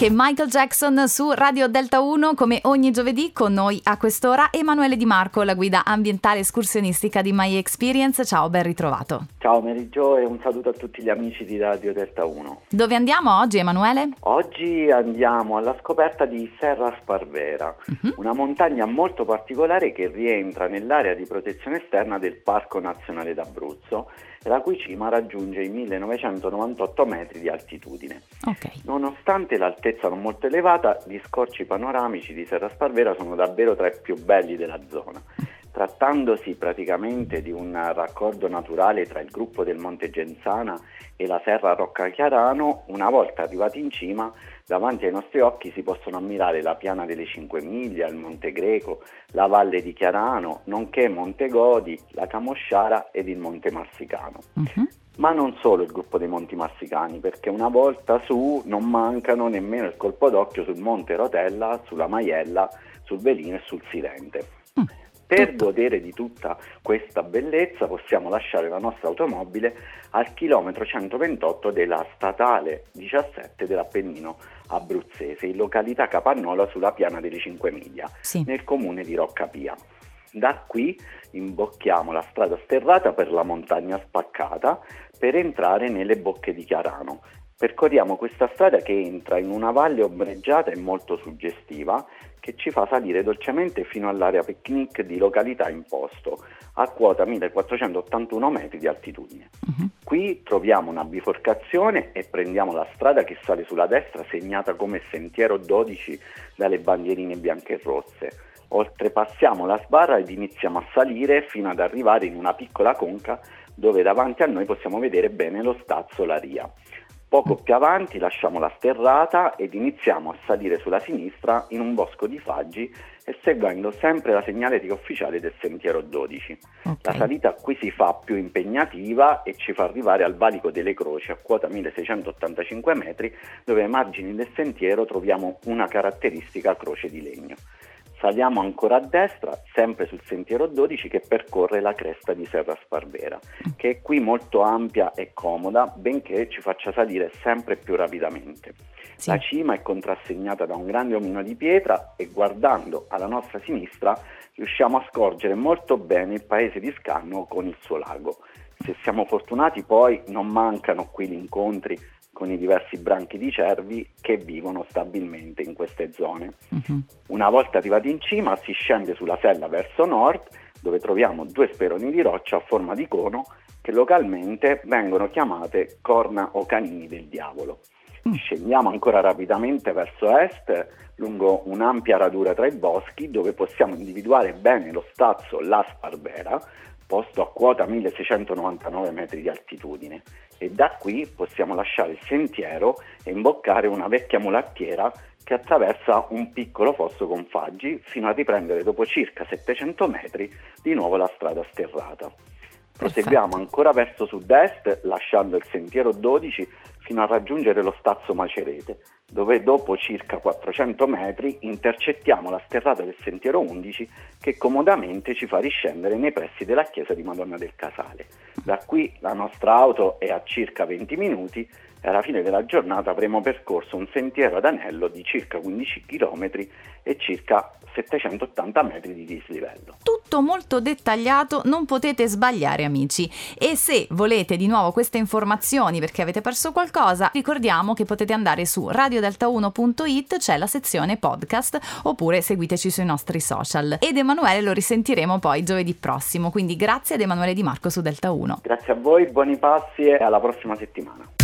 Anche Michael Jackson su Radio Delta 1 come ogni giovedì con noi a quest'ora Emanuele Di Marco, la guida ambientale escursionistica di My Experience. Ciao, ben ritrovato. Ciao Jo e un saluto a tutti gli amici di Radio Delta 1. Dove andiamo oggi Emanuele? Oggi andiamo alla scoperta di Serra Sparvera, uh-huh. una montagna molto particolare che rientra nell'area di protezione esterna del Parco Nazionale d'Abruzzo la cui cima raggiunge i 1998 metri di altitudine. Okay. Nonostante l'altezza non molto elevata, gli scorci panoramici di Serra Sparvera sono davvero tra i più belli della zona. Trattandosi praticamente di un raccordo naturale tra il gruppo del Monte Genzana e la Serra Rocca Chiarano, una volta arrivati in cima, davanti ai nostri occhi si possono ammirare la piana delle Cinque Miglia, il Monte Greco, la Valle di Chiarano, nonché Monte Godi, la Camosciara ed il Monte Marsicano. Uh-huh. Ma non solo il gruppo dei Monti Marsicani, perché una volta su non mancano nemmeno il colpo d'occhio sul Monte Rotella, sulla Maiella, sul Velino e sul Silente. Per godere di tutta questa bellezza possiamo lasciare la nostra automobile al chilometro 128 della statale 17 dell'Appennino abruzzese, in località Capannola sulla piana delle 5 miglia, sì. nel comune di Roccapia. Da qui imbocchiamo la strada sterrata per la montagna spaccata per entrare nelle bocche di Chiarano Percorriamo questa strada che entra in una valle ombreggiata e molto suggestiva che ci fa salire dolcemente fino all'area picnic di località Imposto, a quota 1481 metri di altitudine. Uh-huh. Qui troviamo una biforcazione e prendiamo la strada che sale sulla destra segnata come sentiero 12 dalle bandierine bianche e rosse. Oltrepassiamo la sbarra ed iniziamo a salire fino ad arrivare in una piccola conca dove davanti a noi possiamo vedere bene lo stazzo Laria. Poco più avanti lasciamo la sterrata ed iniziamo a salire sulla sinistra in un bosco di faggi e seguendo sempre la segnaletica ufficiale del sentiero 12. Okay. La salita qui si fa più impegnativa e ci fa arrivare al valico delle croci a quota 1685 metri dove ai margini del sentiero troviamo una caratteristica croce di legno. Saliamo ancora a destra, sempre sul sentiero 12 che percorre la cresta di Serra Sparvera, che è qui molto ampia e comoda, benché ci faccia salire sempre più rapidamente. Sì. La cima è contrassegnata da un grande omino di pietra e guardando alla nostra sinistra riusciamo a scorgere molto bene il paese di Scanno con il suo lago. Se siamo fortunati poi non mancano qui gli incontri con i diversi branchi di cervi che vivono stabilmente in queste zone. Uh-huh. Una volta arrivati in cima si scende sulla sella verso nord dove troviamo due speroni di roccia a forma di cono che localmente vengono chiamate corna o canini del diavolo. Mm. Scendiamo ancora rapidamente verso est lungo un'ampia radura tra i boschi dove possiamo individuare bene lo stazzo La Sparbera, posto a quota 1699 metri di altitudine e da qui possiamo lasciare il sentiero e imboccare una vecchia mulattiera che attraversa un piccolo fosso con faggi fino a riprendere dopo circa 700 metri di nuovo la strada sterrata. Proseguiamo ancora verso sud-est lasciando il sentiero 12 fino a raggiungere lo stazzo Macerete, dove dopo circa 400 metri intercettiamo la sterrata del sentiero 11 che comodamente ci fa riscendere nei pressi della chiesa di Madonna del Casale. Da qui la nostra auto è a circa 20 minuti e alla fine della giornata avremo percorso un sentiero ad anello di circa 15 km e circa 780 metri di dislivello. Tutto molto dettagliato, non potete sbagliare amici. E se volete di nuovo queste informazioni perché avete perso qualcosa, ricordiamo che potete andare su radiodelta1.it, c'è la sezione podcast, oppure seguiteci sui nostri social. Ed Emanuele lo risentiremo poi giovedì prossimo, quindi grazie ad Emanuele Di Marco su Delta 1. Grazie a voi, buoni passi e alla prossima settimana.